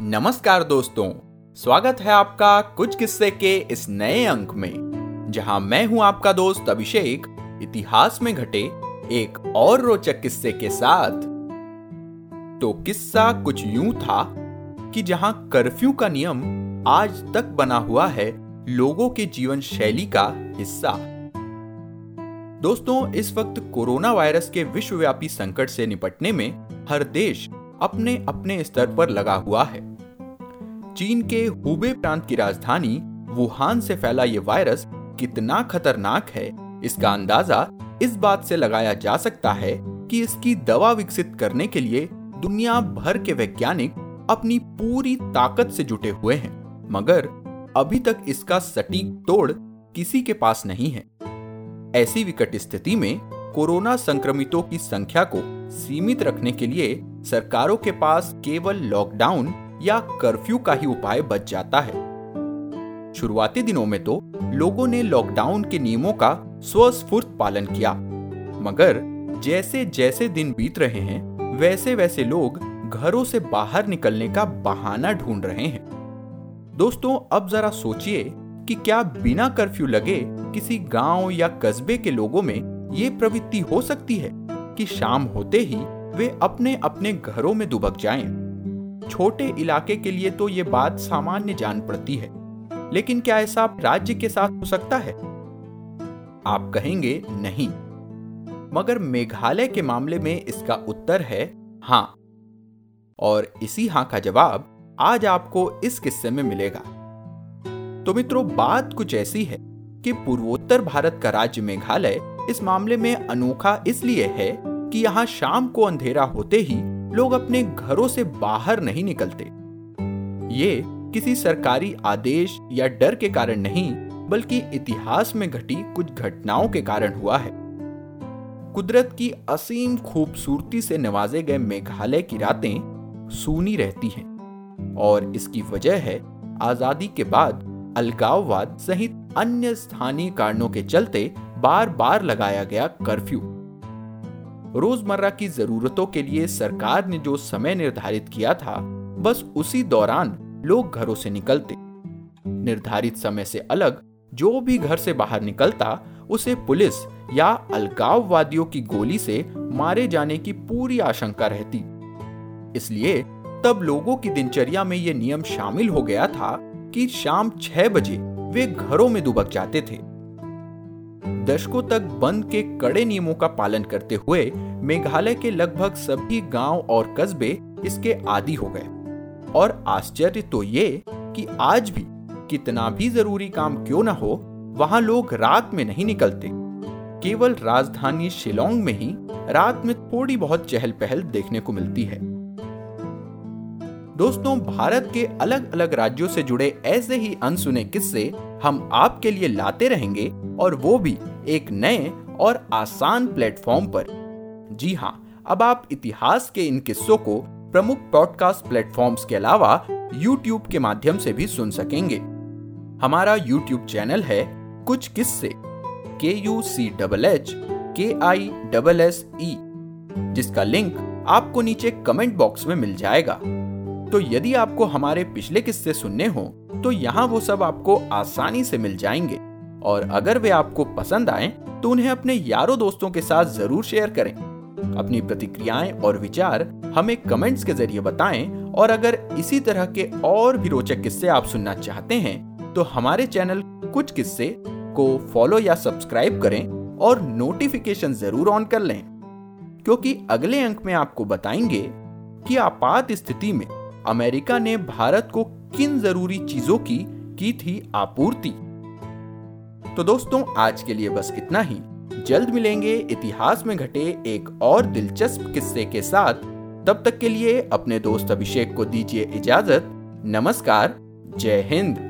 नमस्कार दोस्तों, स्वागत है आपका कुछ किस्से के इस नए अंक में, जहाँ मैं हूँ आपका दोस्त अभिषेक, इतिहास में घटे एक और रोचक किस्से के साथ। तो किस्सा कुछ यूँ था कि जहाँ कर्फ्यू का नियम आज तक बना हुआ है, लोगों के जीवन शैली का हिस्सा। दोस्तों, इस वक्त कोरोना वायरस के विश्वव्यापी संकट से निपटने में हर देश अपने अपने स्तर पर लगा हुआ है। चीन के हुबे प्रांत की राजधानी वुहान से फैला यह वायरस कितना खतरनाक है, इसका अंदाज़ा इस बात से लगाया जा सकता है कि इसकी दवा विकसित करने के लिए दुनिया भर के वैज्ञानिक अपनी पूरी ताकत से जुटे हुए हैं, मगर अभी तक इसका सटीक तोड़ किसी के पास नहीं है। ऐसी विकट स्थिति में कोरोना संक्रमितों की संख्या को सीमित रखने के लिए सरकारों के पास केवल लॉकडाउन या कर्फ्यू का ही उपाय बच जाता है। शुरुआती दिनों में तो लोगों ने लॉकडाउन के नियमों का स्वस्फूर्त पालन किया। मगर जैसे जैसे दिन बीत रहे हैं वैसे वैसे लोग घरों से बाहर निकलने का बहाना ढूंढ रहे हैं। दोस्तों, अब जरा सोचिए कि क्या बिना कर्फ्यू लगे किसी गाँव या कस्बे के लोगों में ये प्रवृत्ति हो सकती है कि शाम होते ही वे अपने अपने घरों में दुबक जाएँ। छोटे इलाके के लिए तो ये बात सामान्य जान पड़ती है। लेकिन क्या ऐसा राज्य के साथ हो सकता है? आप कहेंगे, नहीं। मगर मेघालय के मामले में इसका उत्तर है, हाँ। और इसी हाँ का जवाब आज आपको इस किस्से में मिलेगा। तो मित्रों, बात कुछ ऐसी है कि पूर्वोत्तर भारत का राज्य मेघालय इस मामले में अनोखा इसलिए है कि यहाँ शाम को अंधेरा होते ही लोग अपने घरों से बाहर नहीं निकलते। ये किसी सरकारी आदेश या डर के कारण नहीं, बल्कि इतिहास में घटी कुछ घटनाओं के कारण हुआ है। कुदरत की असीम खूबसूरती से नवाजे गए मेघालय की रातें सूनी रहती हैं, और इसकी वजह है आज़ादी के बाद अलगाववाद सहित अन्य स्थानीय कारणों के चलते बार बार लगाया गया कर्फ्यू। रोज़मर्रा की जरूरतों के लिए सरकार ने जो समय निर्धारित किया था, बस उसी दौरान लोग घरों से निकलते। निर्धारित समय से अलग, जो भी घर से बाहर निकलता, उसे पुलिस या अलगाववादियों की गोली से मारे जाने की पूरी आशंका रहती। इसलिए तब लोगों की दिनचर्या में यह नियम शामिल हो गया था कि शाम छह बजे वे घरों में दुबक जाते थे। दशकों तक बंद के कड़े नियमों का पालन करते हुए मेघालय के लगभग सभी गाँव और कस्बे इसके आदि हो गए। और आश्चर्य तो ये कि आज भी कितना भी ज़रूरी काम क्यों ना हो, वहाँ लोग रात में नहीं निकलते। केवल राजधानी शिलोंग में ही रात में थोड़ी बहुत चहल पहल देखने को मिलती है। दोस्तों, भारत के अलग अलग राज्यों से जुड़े ऐसे ही अनसुने किस्से हम आपके लिए लाते रहेंगे और वो भी एक नए और आसान प्लेटफॉर्म पर। जी हाँ अब आप इतिहास के इन किस्सों को प्रमुख पॉडकास्ट प्लेटफॉर्म्स के अलावा YouTube के माध्यम से भी सुन सकेंगे। हमारा YouTube चैनल है कुछ किस्से के यू सी डबल एच के आई डबल एस ई जिसका लिंक आपको नीचे कमेंट बॉक्स में मिल जाएगा। तो यदि आपको हमारे पिछले किस्से सुनने हो तो यहाँ वो सब आपको आसानी से मिल जाएँगे। और अगर वे आपको पसंद आए तो उन्हें अपने यारों दोस्तों के साथ ज़रूर शेयर करें। अपनी प्रतिक्रियाएँ और विचार हमें कमेंट्स के ज़रिए बताएँ, और अगर इसी तरह के और भी रोचक किस्से आप सुनना चाहते हैं तो हमारे चैनल कुछ किस्से को फॉलो या सब्सक्राइब करें और नोटिफिकेशन ज़रूर ऑन कर लें। क्योंकि अगले अंक में आपको बताएँगे कि आपात स्थिति में अमेरिका ने भारत को किन ज़रूरी चीज़ों की की थी आपूर्ति? तो दोस्तों, आज के लिए बस इतना ही। जल्द मिलेंगे इतिहास में घटे एक और दिलचस्प किस्से के साथ। तब तक के लिए अपने दोस्त अभिषेक को दीजिए इजाज़त। नमस्कार, जय हिंद।